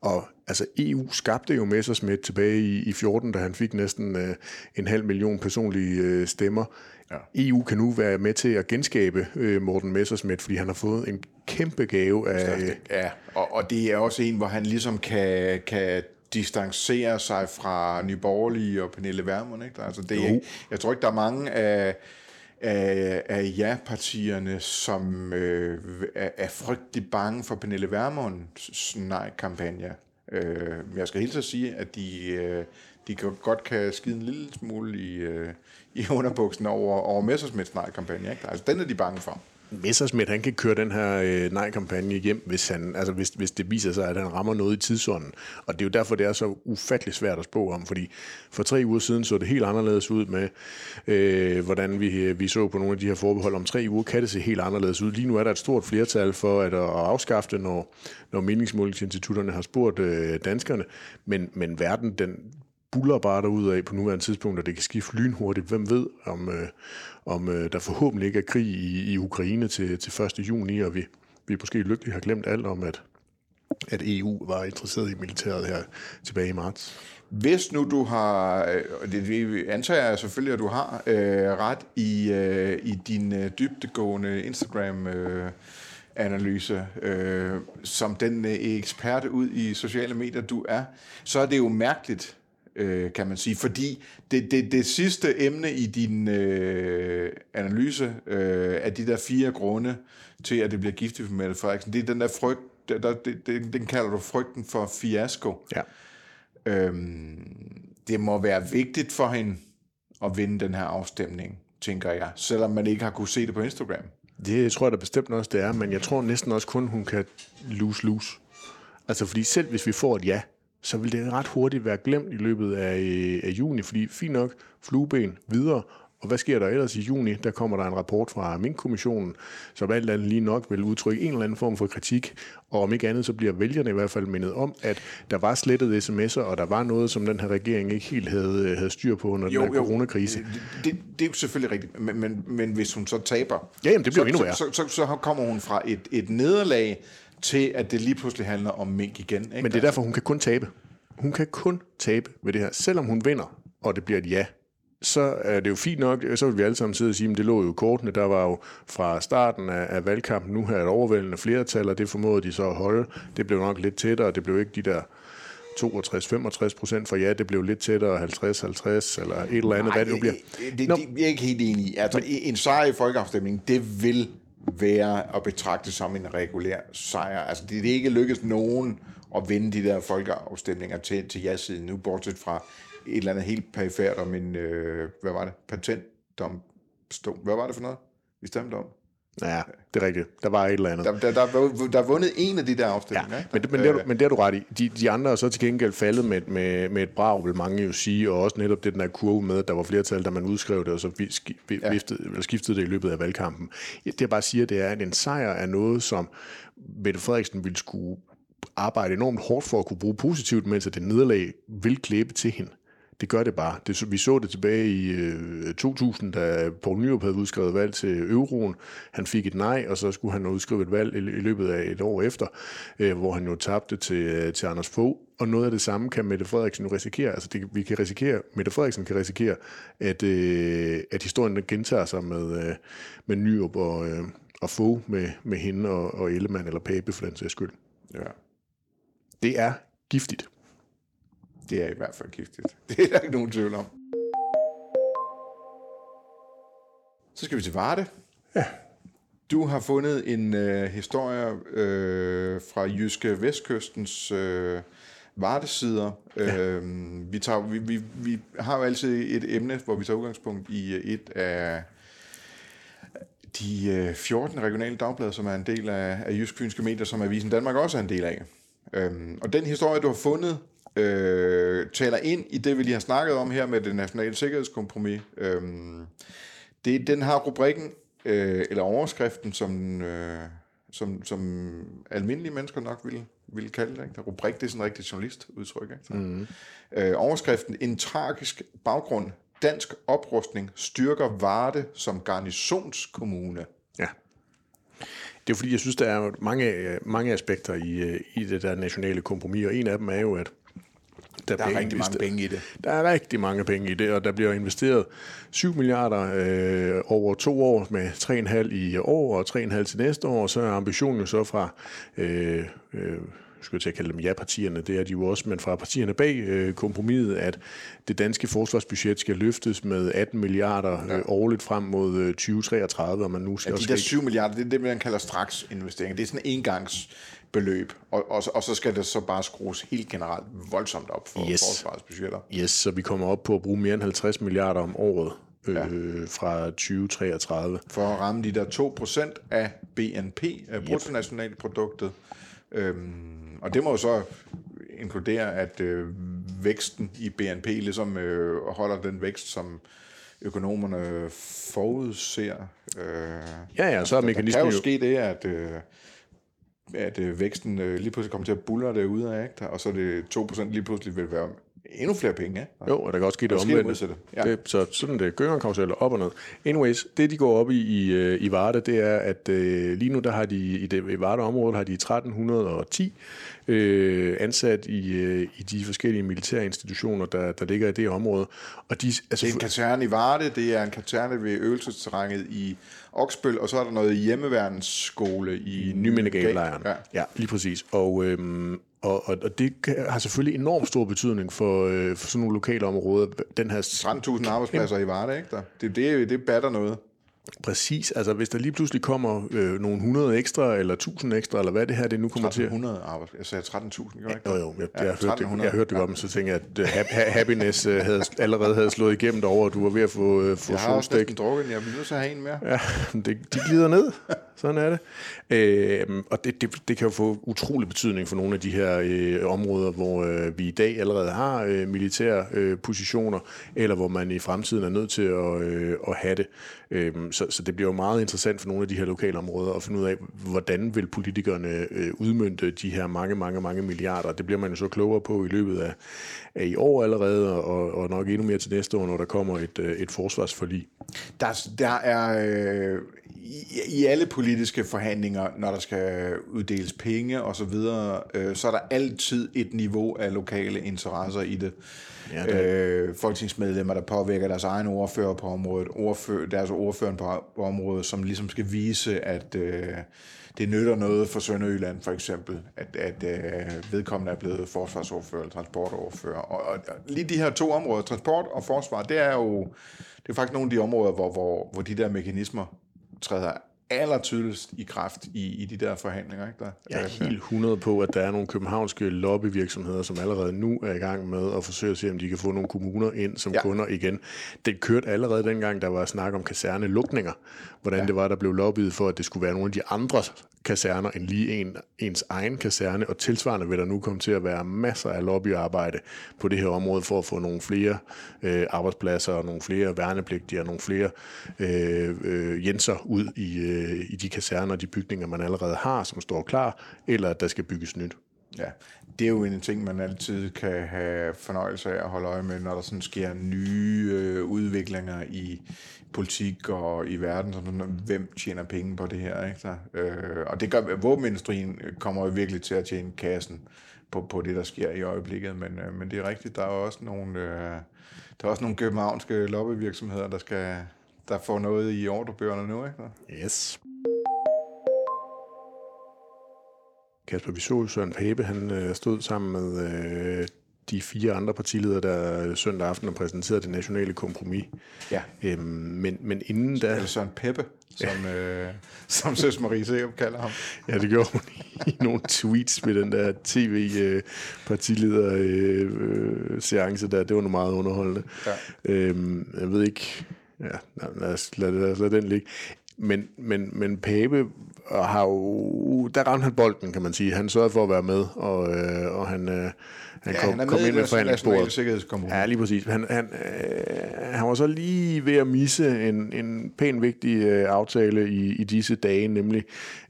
Og altså EU skabte jo Messersmith tilbage i, i 14, da han fik næsten øh, en halv million personlige øh, stemmer. Ja. EU kan nu være med til at genskabe øh, Morten Messersmith, fordi han har fået en kæmpe gave af...
Øh, ja, og, og det er også en, hvor han ligesom kan, kan distancere sig fra Nyborgerlige og Pernille Vermund. Ikke? Altså, det er, ikke, jeg tror ikke, der er mange af, af, af ja-partierne, som øh, er, er frygtelig bange for Pernille Vermunds nej-kampagne. Øh, jeg skal helt at sige, at de, øh, de godt kan skide en lille smule i, øh, i underbuksen over, over Messersmiths nej-kampagne. Ikke? Altså, den er de bange for.
Messersmith, han kan køre den her øh, nej-kampagne hjem, hvis, han, altså hvis, hvis det viser sig, at han rammer noget i tidsånden. Og det er jo derfor, det er så ufattelig svært at spå om, fordi for tre uger siden så det helt anderledes ud med, øh, hvordan vi, øh, vi så på nogle af de her forbehold. Om tre uger kan det se helt anderledes ud. Lige nu er der et stort flertal for at, at afskaffe det, når, når meningsmålingsinstitutterne har spurgt øh, danskerne. Men, men verden, den, buller bare derud af på nuværende tidspunkt, og det kan skifte lynhurtigt. Hvem ved, om, øh, om øh, der forhåbentlig ikke er krig i, i Ukraine til, til 1. juni, og vi, vi måske lykkeligt har glemt alt om, at, at EU var interesseret i militæret her tilbage i marts.
Hvis nu du har, øh, og det antager jeg selvfølgelig, at du har øh, ret i, øh, i din øh, dybtegående Instagram øh, analyse, øh, som den øh, ekspert ud i sociale medier, du er, så er det jo mærkeligt, øh, kan man sige. Fordi det, det, det sidste emne i din øh, analyse øh, af de der fire grunde til, at det bliver giftigt for Mette Frederiksen, det er den der frygt, der, der, det, den kalder du frygten for fiasko.
Ja.
Øhm, det må være vigtigt for hende at vinde den her afstemning, tænker jeg, selvom man ikke har kunne se det på Instagram.
Det tror jeg da bestemt også, det er, men jeg tror næsten også kun, hun kan lose-lose. Altså, fordi selv hvis vi får et ja, så vil det ret hurtigt være glemt i løbet af, øh, af juni, fordi fint nok, flueben videre, og hvad sker der ellers i juni? Der kommer der en rapport fra Mink-kommissionen, som alt andet lige nok vil udtrykke en eller anden form for kritik, og om ikke andet, så bliver vælgerne i hvert fald mindet om, at der var slettet sms'er, og der var noget, som den her regering ikke helt havde, øh, havde styr på under jo, den her jo, coronakrise. Det,
det, det er jo selvfølgelig rigtigt, men, men, men hvis hun så taber,
ja, jamen, det bliver
så,
endnu værre.
Så, så, så, så kommer hun fra et, et nederlag, til at det lige pludselig handler om mink igen. Ikke?
Men det er derfor, hun kan kun tabe. Hun kan kun tabe ved det her. Selvom hun vinder, og det bliver et ja, så er det jo fint nok, så vil vi alle sammen sidde og sige, at det lå jo i kortene. Der var jo fra starten af, af valgkampen nu her et overvældende flertal, og det formåede de så at holde. Det blev nok lidt tættere, det blev ikke de der 62-65 procent for ja, det blev lidt tættere 50-50 eller et eller andet, Nej, hvad det nu bliver.
Det, det, det, jeg er ikke helt enig i. Altså, en sejr i folkeafstemningen, det vil være at betragte som en regulær sejr. Altså, det, er ikke lykkedes nogen at vinde de der folkeafstemninger til, til ja-siden nu, bortset fra et eller andet helt perifært om en, øh, hvad var det, patentdomstol. Hvad var det for noget, vi stemte om?
Ja, det er rigtigt. Der var et eller andet.
Der, der, der, der er vundet en af de der afstemninger.
Ja, men, det, men, det er, men det er du ret i. De, de andre er så til gengæld faldet med, med, med et brag, vil mange jo sige, og også netop det den der kurve med, at der var flertal, da man udskrev det, og så viftede, ja. eller skiftede det i løbet af valgkampen. Det jeg bare siger, det er, at en sejr er noget, som Mette Frederiksen ville skulle arbejde enormt hårdt for at kunne bruge positivt, mens det nederlag vil klæbe til hende. Det gør det bare. Det, vi så det tilbage i øh, 2000, da Poul Nyrup havde udskrevet valg til euroen. Han fik et nej, og så skulle han udskrive et valg i, i løbet af et år efter, øh, hvor han jo tabte til, øh, til Anders Fogh. Og noget af det samme kan Mette Frederiksen jo risikere. Altså det, vi kan risikere, Mette Frederiksen kan risikere, at, øh, at historien gentager sig med, øh, med Nyrup og, øh, at få med, med hende og, og Ellemann eller Pape for den sags skyld.
Ja.
Det er giftigt.
Det er i hvert fald giftigt. Det er der ikke nogen tvivl om. Så skal vi til Varde.
Ja.
Du har fundet en øh, historie øh, fra Jyske Vestkystens øh, Vardesider. Ja. Øh, vi, tager, vi, vi, vi har jo altid et emne, hvor vi tager udgangspunkt i et af de øh, 14 regionale dagblade, som er en del af, af Jysk Fynske Medier, som Avisen Danmark også er en del af. Øhm, og den historie, du har fundet, øh, taler ind i det, vi lige har snakket om her med det nationale sikkerhedskompromis. Øhm, det, den har rubrikken, øh, eller overskriften, som, øh, som, som almindelige mennesker nok ville, ville kalde det. Ikke? Rubrik, det er sådan en rigtig journalistudtryk. Ikke? Mm. Øh, overskriften, en tragisk baggrund, dansk oprustning styrker Varde som garnisonskommune.
Ja. Det er fordi, jeg synes, der er mange, mange aspekter i, i det der nationale kompromis, og en af dem er jo, at
der, der er rigtig mange penge i det.
Der er rigtig mange penge i det, og der bliver investeret 7 milliarder øh, over to år med 3,5 i år og 3,5 til næste år, og så er ambitionen jo så fra øh, øh, skulle jeg til at kalde dem ja-partierne, det er de jo også, men fra partierne bag øh, kompromiset, at det danske forsvarsbudget skal løftes med 18 milliarder ja. øh, årligt frem mod øh, 2033, og man nu skal
ja,
de
der 7 milliarder, det er det, man kalder straks investeringer. Det er sådan en engangs beløb, og, og, og så skal det så bare skrues helt generelt voldsomt op for yes. forsvarets budgetter.
Yes, så vi kommer op på at bruge mere end 50 milliarder om året øh, ja. fra 2033.
For at ramme de der 2% af BNP, af bruttonationalproduktet. Øhm, og det må jo så inkludere, at øh, væksten i BNP ligesom øh, holder den vækst, som økonomerne forudser. Øh,
ja, ja, så er mekanismen
jo... Der kan jo ske det, at... Øh, at øh, væksten øh, lige pludselig kommer til at buller det ud af, ikke? og så er det 2% lige pludselig vil være endnu flere penge. Ikke?
Jo, og der kan også ske det omvendt. Ja. Det, så sådan det gør en karusel op og ned. Anyways, det de går op i i, øh, i Varde, det er, at øh, lige nu der har de i, det, i Varde-området har de 1310 øh, ansat i, øh, i de forskellige militære institutioner, der, der ligger i det område.
Og de, altså, det er en katerne i Varde, det er en katerne ved øvelsesterrænet i Oksbøl, og så er der noget hjemmeværnsskole i
Nymindegab-lejren. Ja. ja, lige præcis. Og, øhm, og, og, og det har selvfølgelig enormt stor betydning for, øh, for sådan nogle lokale områder.
Den her 13.000 arbejdspladser i Varde, ikke der? Det, det, det batter noget.
Præcis, altså hvis der lige pludselig kommer øh, nogle 100 ekstra, eller 1000 ekstra, eller hvad det her det nu kommer
1300 til. 1300 jeg sagde 13.000,
ikke? Ja, jo, jo, jeg, ja, jeg, hørte det, jeg hørte det godt, men så tænkte jeg, at uh, happiness uh, havde, allerede havde slået igennem derovre, og du var ved at få, få
Jeg har også næsten drukket, jeg bliver nødt til at have en mere.
Ja, det, de glider ned, sådan er det. Øh, og det, det, det kan jo få utrolig betydning for nogle af de her øh, områder, hvor øh, vi i dag allerede har øh, militære øh, positioner, eller hvor man i fremtiden er nødt til at, øh, at have det. Øh, så, så det bliver jo meget interessant for nogle af de her lokale områder at finde ud af, hvordan vil politikerne øh, udmynde de her mange, mange, mange milliarder. Det bliver man jo så klogere på i løbet af, af i år allerede, og, og nok endnu mere til næste år, når der kommer et, øh, et forsvarsforlig.
Der, der er øh, i, i alle politiske forhandlinger, når der skal uddeles penge og så videre, øh, så er der altid et niveau af lokale interesser i det. Ja, det øh, folketingsmedlemmer, der påvirker deres egen ordfører på området, ordfører, deres ordfører på, på området, som ligesom skal vise, at øh, det nytter noget for Sønderjylland for eksempel, at, at øh, vedkommende er blevet forsvarsordfører eller transportoverfører. Og, og, og lige de her to områder, transport og forsvar, det er jo det er faktisk nogle af de områder, hvor, hvor, hvor de der mekanismer træder aller tydeligst i kraft i, i de der forhandlinger. Ikke? Der,
jeg er helt 100 på, at der er nogle københavnske lobbyvirksomheder, som allerede nu er i gang med at forsøge at se, om de kan få nogle kommuner ind som ja. kunder igen. Det kørte allerede dengang, der var snak om kasernelukninger, hvordan ja. det var, der blev lobbyet for, at det skulle være nogle af de andre kaserner end lige en, ens egen kaserne, og tilsvarende vil der nu komme til at være masser af lobbyarbejde på det her område for at få nogle flere øh, arbejdspladser, og nogle flere værnepligtige og nogle flere øh, øh, jenser ud i, øh, i de kaserner og de bygninger, man allerede har, som står klar, eller at der skal bygges nyt.
Ja, det er jo en ting, man altid kan have fornøjelse af at holde øje med, når der sådan sker nye øh, udviklinger i politik og i verden, sådan, mm. hvem tjener penge på det her. Ikke? Så, øh, og det gør, våbenindustrien kommer jo virkelig til at tjene kassen på, på det, der sker i øjeblikket, men, øh, men det er rigtigt, der er også nogle, øh, der er også nogle københavnske lobbyvirksomheder, der, skal, der får noget i ordrebøgerne nu. Ikke?
Yes. Kasper, vi så Søren Pape, han øh, stod sammen med øh, de fire andre partiledere, der søndag aften har præsenteret det nationale kompromis.
Ja.
Øhm, men, men inden da...
Eller Søren Peppe, som, øh, som Søs Marie Serup kalder ham.
Ja, det gjorde hun i nogle tweets med den der tv-partileder-seance der. Det var noget meget underholdende. Ja. Øhm, jeg ved ikke... Ja, lad os lad, lad, lad den ligge. Men, men, men Pape har jo... Der ramte han bolden, kan man sige. Han sørgede for at være med, og, øh, og han... Øh,
han ja, kom, han kom med ind med forhandlingsbordet.
Ja, lige præcis. Han, han, øh, han var så lige ved at misse en, en pæn vigtig øh, aftale i, i disse dage, nemlig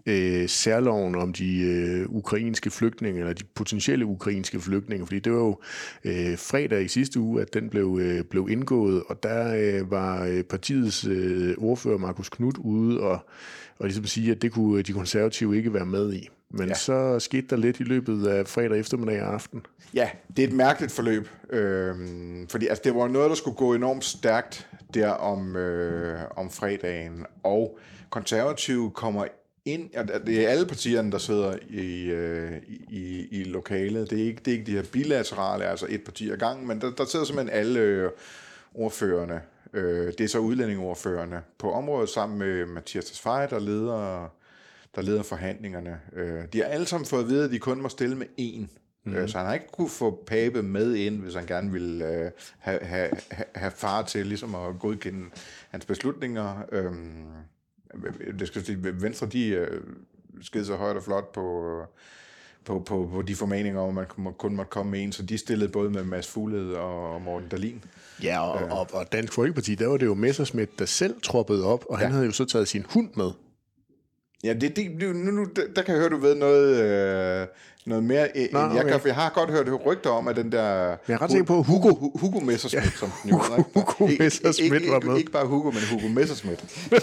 øh, særloven om de øh, ukrainske flygtninge, eller de potentielle ukrainske flygtninge, fordi det var jo øh, fredag i sidste uge, at den blev, øh, blev indgået, og der øh, var øh, partiets øh, ordfører Markus Knudt ude og, og ligesom sige, at det kunne de konservative ikke være med i. Men ja. så skete der lidt i løbet af fredag eftermiddag og aften.
Ja, det er et mærkeligt forløb. Øhm, fordi altså, det var noget, der skulle gå enormt stærkt der om, øh, om fredagen. Og konservative kommer ind, det er alle partierne, der sidder i, øh, i, i lokalet. Det er, ikke, det er ikke de her bilaterale, altså et parti ad gangen, men der, der sidder simpelthen alle øh, ordførerne. Øh, det er så udlændingeordførerne på området sammen med Mathias Tesfaye, der leder der leder forhandlingerne. Øh, de har alle sammen fået at vide, at de kun må stille med én. Mm. Så han har ikke kunne få Pape med ind, hvis han gerne ville øh, have, have, have far til ligesom at godkende hans beslutninger. Øhm, det skal sige, Venstre, de øh, skede så højt og flot på, på, på, på de formaninger om, at man kun måtte komme med en, så de stillede både med Mads Fugled og Morten Dalin.
Ja, og, øh. og, og Dansk Folkeparti, der var det jo Messersmith, der selv troppede op, og han ja. havde jo så taget sin hund med.
Ja, det, det, nu, nu, der kan jeg høre, du ved noget, øh, noget mere, Nå, end okay. jeg kan, for jeg har godt hørt rygter om, at den der...
Jeg er ret sikker på Hugo.
Hugo, Hugo Messerschmidt, ja. som den jo
Hugo, Hugo Messerschmidt var med.
Ikke bare Hugo, men Hugo Messerschmidt.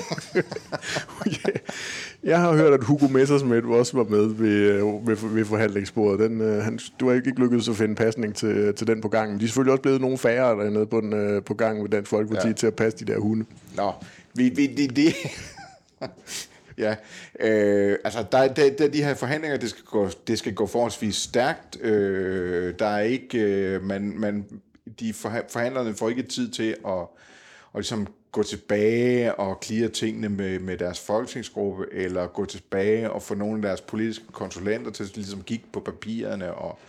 Jeg har hørt, at Hugo Messerschmidt også var med ved, øh, ved, ved forhandlingsbordet. Den, uh, han, du har ikke lykkedes at finde pasning til, til den på gangen. De er selvfølgelig også blevet nogle færre dernede på, den, uh, på gangen ved Dansk Folkeparti ja. til at passe de der hunde.
Nå, vi, vi, det, det Ja, øh, altså der, der, der, de her forhandlinger, det skal gå, det skal gå forholdsvis stærkt. Øh, der er ikke, øh, man, man, de forhandlerne får ikke tid til at, at ligesom gå tilbage og klire tingene med, med deres folketingsgruppe, eller gå tilbage og få nogle af deres politiske konsulenter til at ligesom kigge på papirerne og,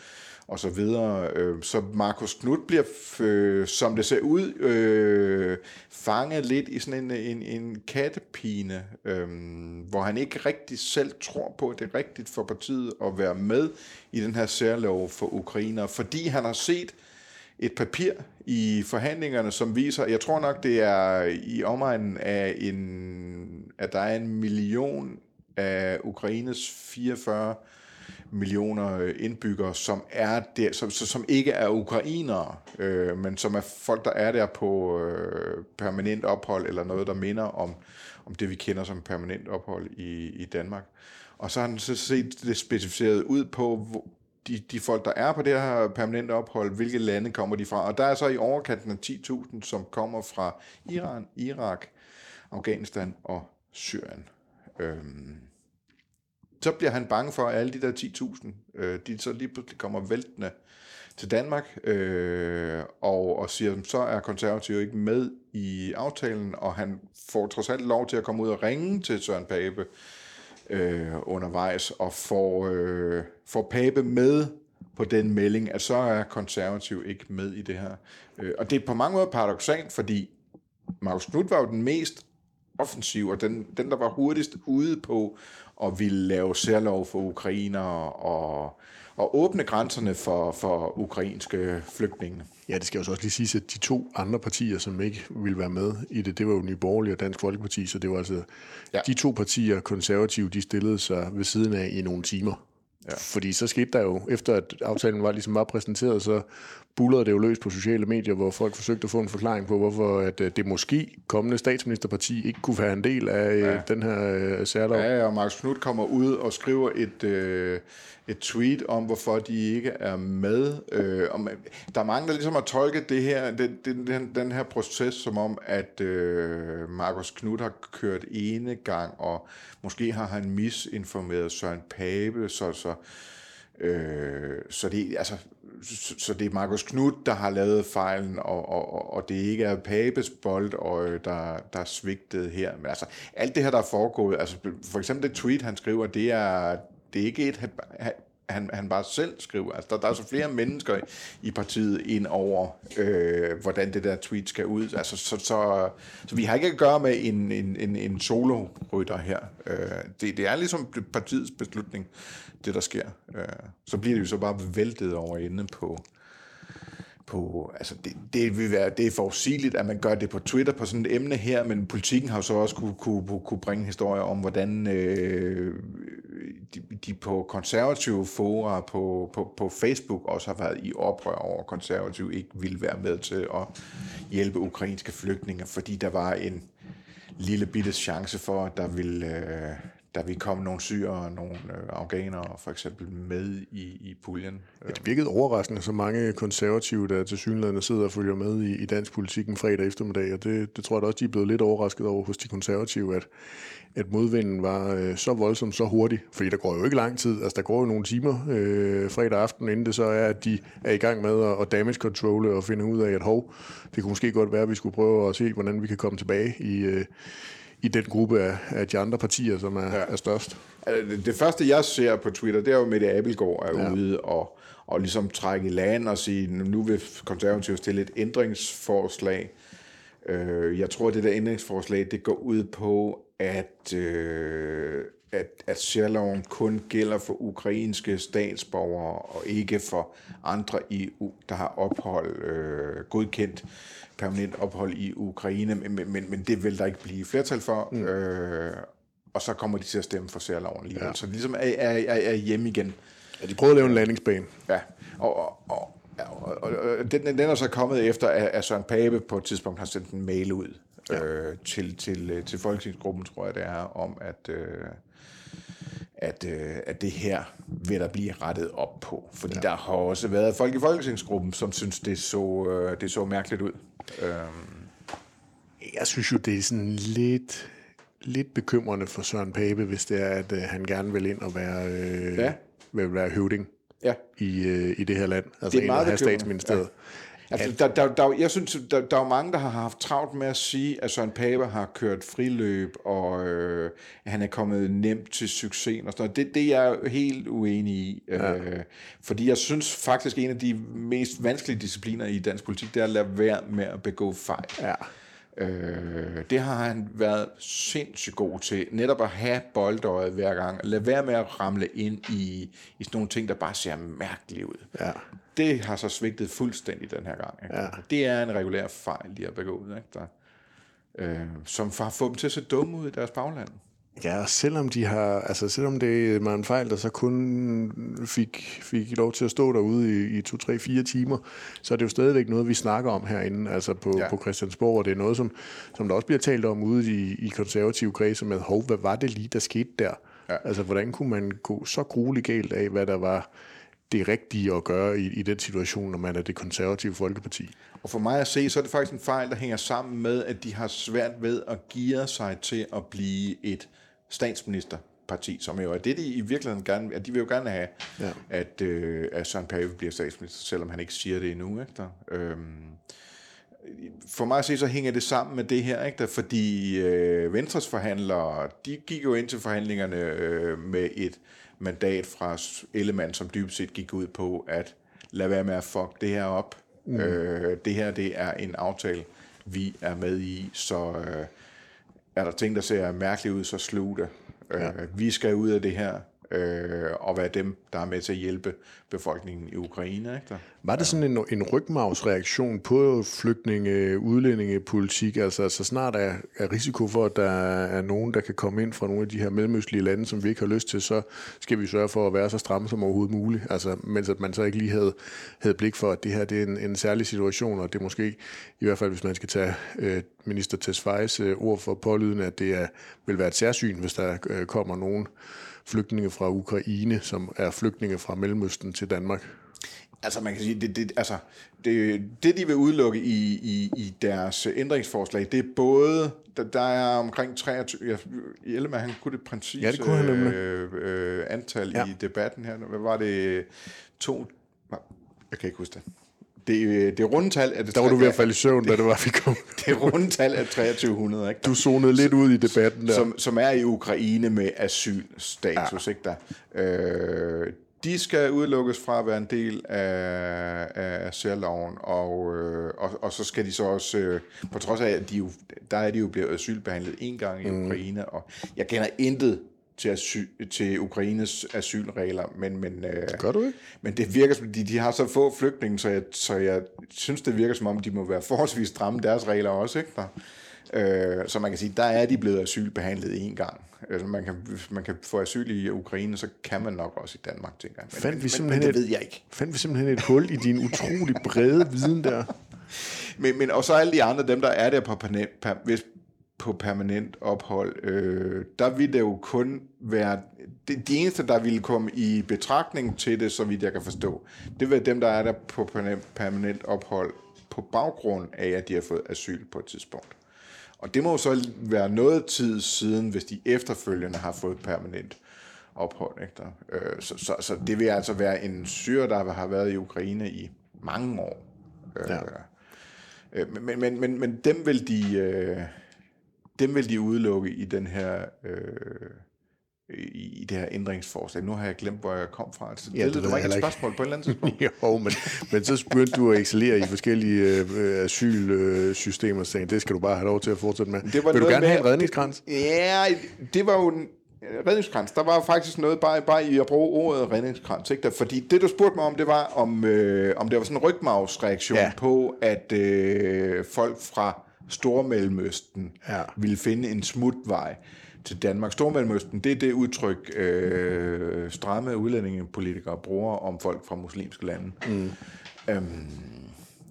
og så videre. Øh, så Markus Knud bliver, øh, som det ser ud, øh, fanget lidt i sådan en, en, en kattepine, øh, hvor han ikke rigtig selv tror på, at det er rigtigt for partiet at være med i den her særlov for ukrainer, fordi han har set et papir i forhandlingerne, som viser, jeg tror nok, det er i omegnen af en, at der er en million af Ukraines 44 millioner øh, indbyggere, som er der, som, som ikke er ukrainere, øh, men som er folk, der er der på øh, permanent ophold, eller noget, der minder om, om det, vi kender som permanent ophold i, i Danmark. Og så har han så set det specificeret ud på, de, de folk, der er på det her permanente ophold, hvilke lande kommer de fra. Og der er så i overkanten af 10.000, som kommer fra Iran, Irak, Afghanistan og Syrien. Øhm, så bliver han bange for, at alle de der 10.000, øh, de så lige pludselig kommer væltende til Danmark, øh, og, og siger, så er konservativ ikke med i aftalen, og han får trods alt lov til at komme ud og ringe til Søren Pape øh, undervejs, og får, øh, får Pape med på den melding, at så er konservativ ikke med i det her. Øh, og det er på mange måder paradoxalt, fordi Markus Knudt var jo den mest offensiv, og den, den der var hurtigst ude på og ville lave særlov for ukrainer og, og åbne grænserne for, for ukrainske flygtninge.
Ja, det skal jo så også lige sige, at de to andre partier, som ikke ville være med i det, det var jo Nye Borgerlige og Dansk Folkeparti, så det var altså ja. de to partier, konservative, de stillede sig ved siden af i nogle timer. Ja. Fordi så skete der jo, efter at aftalen var, ligesom var præsenteret, så bullerede det jo løs på sociale medier, hvor folk forsøgte at få en forklaring på, hvorfor at øh, det måske kommende statsministerparti ikke kunne være en del af øh, ja. den her uh, særlov.
Ja, og Markus Knudt kommer ud og skriver et, uh, et tweet om, hvorfor de ikke er med. Øh, og man, der er mange, der ligesom har tolket det her, den, den, den her proces som om, at øh, Markus Knudt har kørt ene gang, og måske har han misinformeret Søren Pape, så, så, øh, så det, altså, så, så det er Markus Knud, der har lavet fejlen, og, og, og det ikke er Papes bold, og, der, der er svigtet her. Men altså, alt det her, der er foregået, altså for eksempel det tweet, han skriver, det er, det er ikke et, han, han bare selv skriver. Altså, der, der er så flere mennesker i partiet ind over, øh, hvordan det der tweet skal ud. Altså, så, så, så vi har ikke at gøre med en, en, en, en solo-rytter her. Øh, det, det er ligesom partiets beslutning, det der sker. Øh, så bliver det jo så bare væltet over ende på, på, altså det, det vil være, det er forudsigeligt, at man gør det på Twitter på sådan et emne her, men politikken har jo så også kunne, kunne, kunne bringe historier om, hvordan øh, de, de på konservative fora på, på, på Facebook også har været i oprør over, at konservative ikke ville være med til at hjælpe ukrainske flygtninge, fordi der var en lille bitte chance for, at der ville, øh, der vi kom nogle syre og nogle øh, afghanere for eksempel med i, i puljen.
Ja, det virkede overraskende, så mange konservative, der til synligheden sidder og følger med i, i dansk politik en fredag eftermiddag, og det, det tror jeg da også, de er blevet lidt overrasket over hos de konservative, at, at modvinden var øh, så voldsom, så hurtig, fordi der går jo ikke lang tid, altså der går jo nogle timer øh, fredag aften, inden det så er, at de er i gang med at, at damage control og finde ud af, at hov, det kunne måske godt være, at vi skulle prøve at se, hvordan vi kan komme tilbage i, øh, i den gruppe af, af de andre partier, som er, ja. er størst.
Altså, det, det første, jeg ser på Twitter, det er jo, Mette Abelgaard er ja. ude og, og ligesom trække i land og sige, nu vil konservative stille et ændringsforslag. Øh, jeg tror, at det der ændringsforslag, det går ud på, at, øh, at, at særloven kun gælder for ukrainske statsborgere og ikke for andre EU, der har ophold øh, godkendt permanent ophold i Ukraine, men, men, men det vil der ikke blive flertal for, mm. øh, og så kommer de til at stemme for særloven lige ja. Så det ligesom er, er, er, er hjemme igen.
Ja, de prøvede at lave en landingsbane.
Ja, og, og, og, og, og den, den er så kommet efter, at Søren Pape på et tidspunkt har sendt en mail ud ja. øh, til, til, til folketingsgruppen, tror jeg det er, om at... Øh, at, øh, at det her vil der blive rettet op på. Fordi ja. der har også været folk i Folketingsgruppen, som synes, det så, øh, det så mærkeligt ud. Øhm.
Jeg synes jo, det er sådan lidt, lidt bekymrende for Søren Pape, hvis det er, at øh, han gerne vil ind og være, øh, ja. vil være høvding ja. i, øh, i det her land. Altså det er meget have statsministeriet. Ja.
Altså, der, der, der, jeg synes, der, der er mange, der har haft travlt med at sige, at Søren Pape har kørt friløb, og øh, han er kommet nemt til succes. Og sådan noget. Det, det er jeg helt uenig i. Ja. Øh, fordi jeg synes faktisk, en af de mest vanskelige discipliner i dansk politik, det er at lade være med at begå fejl. Ja. Øh, det har han været sindssygt god til. Netop at have boldøjet hver gang. Lad være med at ramle ind i, i sådan nogle ting, der bare ser mærkeligt ud. Ja. Det har så svigtet fuldstændig den her gang. Ikke? Ja. Det er en regulær fejl, de har begået. Ikke? Der, øh, som har fået dem til at se dumme ud i deres bagland.
Ja, selvom de har, altså selvom det var en fejl, der så kun fik, fik lov til at stå derude i, i to, tre, fire timer, så er det jo stadigvæk noget, vi snakker om herinde, altså på, ja. på Christiansborg, og det er noget, som, som der også bliver talt om ude i, i konservative kredse med, hov, hvad var det lige, der skete der? Ja. Altså, hvordan kunne man gå så grueligt galt af, hvad der var det rigtige at gøre i, i den situation, når man er det konservative folkeparti?
Og for mig at se, så er det faktisk en fejl, der hænger sammen med, at de har svært ved at give sig til at blive et statsministerparti, som jo er det, de i virkeligheden gerne at de vil jo gerne have, ja. at, øh, at Søren Pape bliver statsminister, selvom han ikke siger det endnu. Ikke der? Øhm, for mig at se, så hænger det sammen med det her, ikke der? fordi øh, Venstres forhandlere, de gik jo ind til forhandlingerne øh, med et mandat fra Ellemann, som dybest set gik ud på, at lad være med at fuck det her op. Mm. Øh, det her, det er en aftale, vi er med i, så øh, er der ting, der ser mærkeligt ud, så slug det. Ja. Øh, vi skal ud af det her, øh, og være dem, der er med til at hjælpe befolkningen i Ukraine. Ikke?
Var det sådan en, en rygmavsreaktion på flygtninge, udlændingepolitik? Altså, så snart er, er risiko for, at der er nogen, der kan komme ind fra nogle af de her mellemøstlige lande, som vi ikke har lyst til, så skal vi sørge for at være så stramme som overhovedet muligt. Altså, mens at man så ikke lige havde, havde blik for, at det her det er en, en særlig situation, og det er måske, i hvert fald hvis man skal tage øh, minister Tesfayes øh, ord for pålydende, at det er, vil være et særsyn, hvis der øh, kommer nogen flygtninge fra Ukraine, som er flygtninge fra Mellemøsten til Danmark.
Altså man kan sige, det, det, altså, det, det de vil udelukke i, i, i deres ændringsforslag, det er både, der, der er omkring 23, jeg, Ellemann, han kunne det præcis
Ja, det kunne han
øh, øh, antal
Ja.
ja. i debatten her. Hvad var det? To, jeg kan ikke huske det. Det, øh, det rundetal er det
Der var du ved at falde i søvn, da det var, vi kom.
det rundetal er 2300, ikke?
Du zonede lidt ud i debatten der.
som, som er i Ukraine med asylstatus. Ja. Ikke der? Øh, de skal udelukkes fra at være en del af, af særloven, og, øh, og, og så skal de så også, øh, på trods af, at de jo, der er de jo blevet asylbehandlet en gang i
Mm.
Ukraine, og jeg kender intet til, asyl, til Ukraines asylregler, men, men, øh,
Gør du ikke?
men det virker som, de, de har så få flygtninge, så jeg, så jeg synes, det virker som om, de må være forholdsvis stramme deres regler også. Ikke der? Øh, så man kan sige, der er de blevet asylbehandlet en gang. Altså, man, kan, hvis man kan få asyl i Ukraine, så kan man nok også i Danmark, tænker jeg. Men,
Fandt vi
men, men,
simpelthen
men det
et-
ved jeg ikke.
Fandt vi simpelthen et hul i din utrolig brede viden der.
Men, men og så alle de andre, dem der er der på permanent, per, hvis, på permanent ophold, øh, der ville det jo kun være, de, de eneste, der ville komme i betragtning til det, så vidt jeg kan forstå, det vil dem, der er der på permanent, permanent ophold på baggrund af, at de har fået asyl på et tidspunkt. Og det må jo så være noget tid siden, hvis de efterfølgende har fået permanent ophold. Ikke der? Øh, så, så, så det vil altså være en syre, der har været i Ukraine i mange år. Øh,
Ja.
Øh, men, men, men, men dem vil de øh, dem vil de udelukke i den her øh, i, det her ændringsforslag. Nu har jeg glemt, hvor jeg kom fra. Altså,
Ja, det
det, det var ikke et spørgsmål på et eller andet tidspunkt.
Jo, men, men så begyndte du at excellere i forskellige øh, asylsystemer, og sagde, det skal du bare have lov til at fortsætte med.
Det var
Vil du gerne have
med-
en redningskrans?
Ja, det var jo en redningskrans. Der var faktisk noget bare, bare i at bruge ordet redningskrans. Ikke? Der, fordi det, du spurgte mig om, det var, om, øh, om det var sådan en rygmavsreaktion
ja.
på, at øh, folk fra Stormellemøsten
Ja.
ville finde en smutvej til Danmark. Stormellemøsten, det er det udtryk, øh, stramme udlændingepolitikere bruger om folk fra muslimske lande. Mm. Øhm,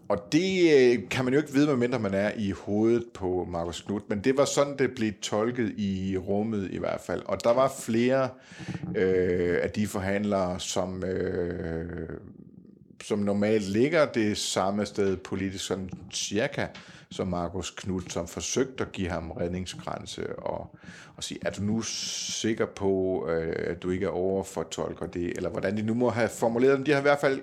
og det øh, kan man jo ikke vide, medmindre man er i hovedet på Markus Knudt, men det var sådan, det blev tolket i rummet i hvert fald. Og der var flere øh, af de forhandlere, som, øh, som normalt ligger det samme sted politisk, sådan cirka, som Markus Knudt, som forsøgte at give ham redningsgrænse og, og sige, er du nu sikker på, øh, at du ikke er overfortolker det, eller hvordan de nu må have formuleret dem. De har i hvert fald,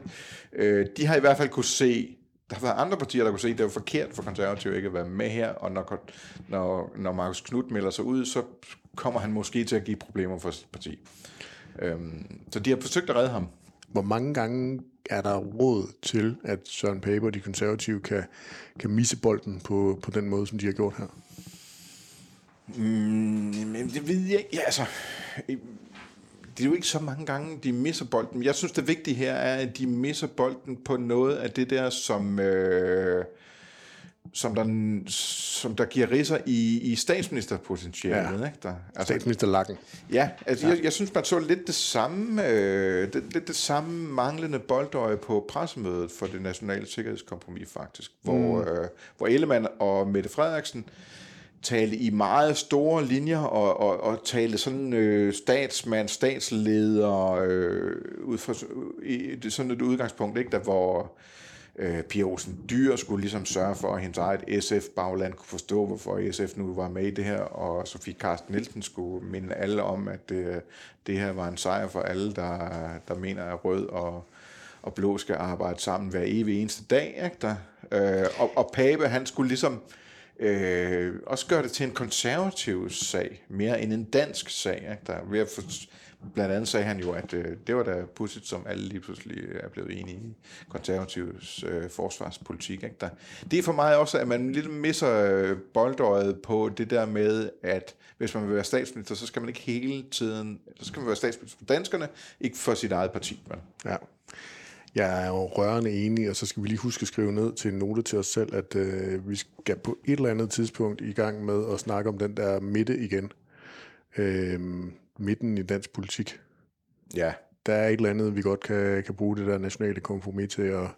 øh, de har i hvert fald kunne se, der har været andre partier, der kunne se, at det var forkert for konservative ikke at være med her, og når, når, når Markus Knudt melder sig ud, så kommer han måske til at give problemer for sit parti. Øhm, så de har forsøgt at redde ham.
Hvor mange gange er der råd til, at Søren Pape og de konservative kan, kan misse bolden på, på den måde, som de har gjort her?
Mm, men det ved jeg ikke. Ja, altså, øh, det er jo ikke så mange gange, de misser bolden. Jeg synes, det vigtige her er, at de misser bolden på noget af det der, som, øh, som, der, som der giver riser i, i statsministerpotentialet.
Ja.
Ikke? Der, altså,
Statsminister Lakken.
Ja, altså ja. Jeg, jeg synes, man så lidt det samme, øh, det, lidt det samme manglende boldøje på pressemødet for det nationale sikkerhedskompromis faktisk, hvor, mm. øh, hvor Ellemann og Mette Frederiksen talte i meget store linjer og, og, og talte sådan øh, statsmand, statsleder øh, ud fra i, det er sådan et udgangspunkt, ikke, der hvor øh, Øh, Pia Olsen Dyr skulle ligesom sørge for, at hendes eget SF-bagland kunne forstå, hvorfor SF nu var med i det her, og Sofie Karsten Nielsen skulle minde alle om, at øh, det her var en sejr for alle, der, der mener, at rød og, og blå skal arbejde sammen hver evig eneste dag. Ikke der? Øh, og, og Pape, han skulle ligesom øh, også gøre det til en konservativ sag, mere end en dansk sag. Ikke? Der, ved at for, blandt andet sagde han jo, at øh, det var da pudsigt, som alle lige pludselig er blevet enige i konservativs øh, forsvarspolitik. Ikke? Der, det er for mig også, at man lidt misser øh, boldøjet på det der med, at hvis man vil være statsminister, så skal man ikke hele tiden, så skal man være statsminister for danskerne, ikke for sit eget parti. Men.
Ja. Jeg er jo rørende enig, og så skal vi lige huske at skrive ned til en note til os selv, at øh, vi skal på et eller andet tidspunkt i gang med at snakke om den der midte igen. Øh, midten i dansk politik.
Ja,
Der er et eller andet, vi godt kan, kan bruge det der nationale kompromis til at,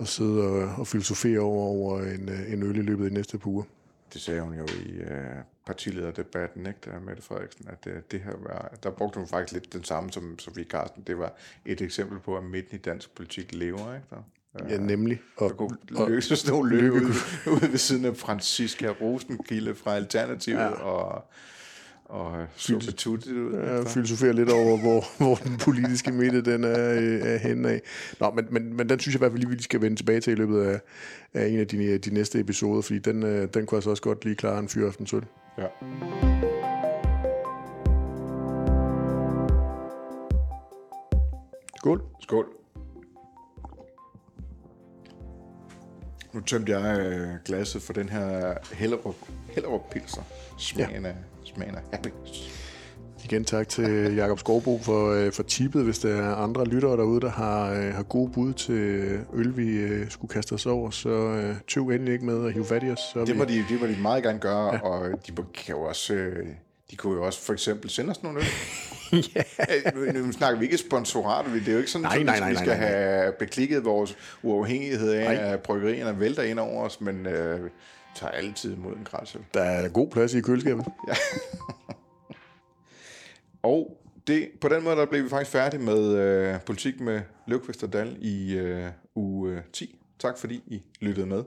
at sidde og, og filosofere over, over en, øh, en øl i løbet af de næste par uger.
det sagde hun jo i, øh, partilederdebatten, ikke, der Mette Frederiksen, at det, det her var, der brugte hun faktisk lidt den samme som Sofie Carsten. Det var et eksempel på, at midten i dansk politik lever, ikke? Der,
Ja, nemlig.
Og, der kunne løses nogle løb ude, ude ved siden af Franziska Rosenkilde fra Alternativet, ja. og og så betuttet ud.
Ja, filosofere lidt over, hvor, hvor den politiske midte den er, er henne af. Nå, men, men, men den synes jeg i hvert fald lige, vi skal vende tilbage til i løbet af, af en af de, de næste episoder, fordi den, øh, den kunne altså også godt lige klare en fyraften sølv.
Ja.
Skål.
Skål. Nu tømte jeg øh, glasset for den her Hellerup, Hellerup Pilser. Smagen, ja. af, smagen af happiness.
Igen tak til Jakob Skovbo for, øh, for tippet, hvis der er andre lyttere derude, der har, øh, har gode bud til øl, vi skulle kaste os over, så tøv endelig ikke med at hive fat i os. Så
det, må vi... de, det må de meget gerne gøre, ja. og de kan jo også... De kunne jo også for eksempel sende os nogle øl. ja. nu, nu snakker vi ikke sponsorat, det er jo ikke sådan, nej, nej, nej, vi skal nej, nej. have beklikket vores uafhængighed af, nej. at bryggerierne vælter ind over os, men øh, tager altid imod en græsøl.
Der er god plads i køleskabet. ja.
og det, på den måde der blev vi faktisk færdige med øh, politik med Løvqvist og Dal i øh, uge 10. Tak fordi I lyttede med.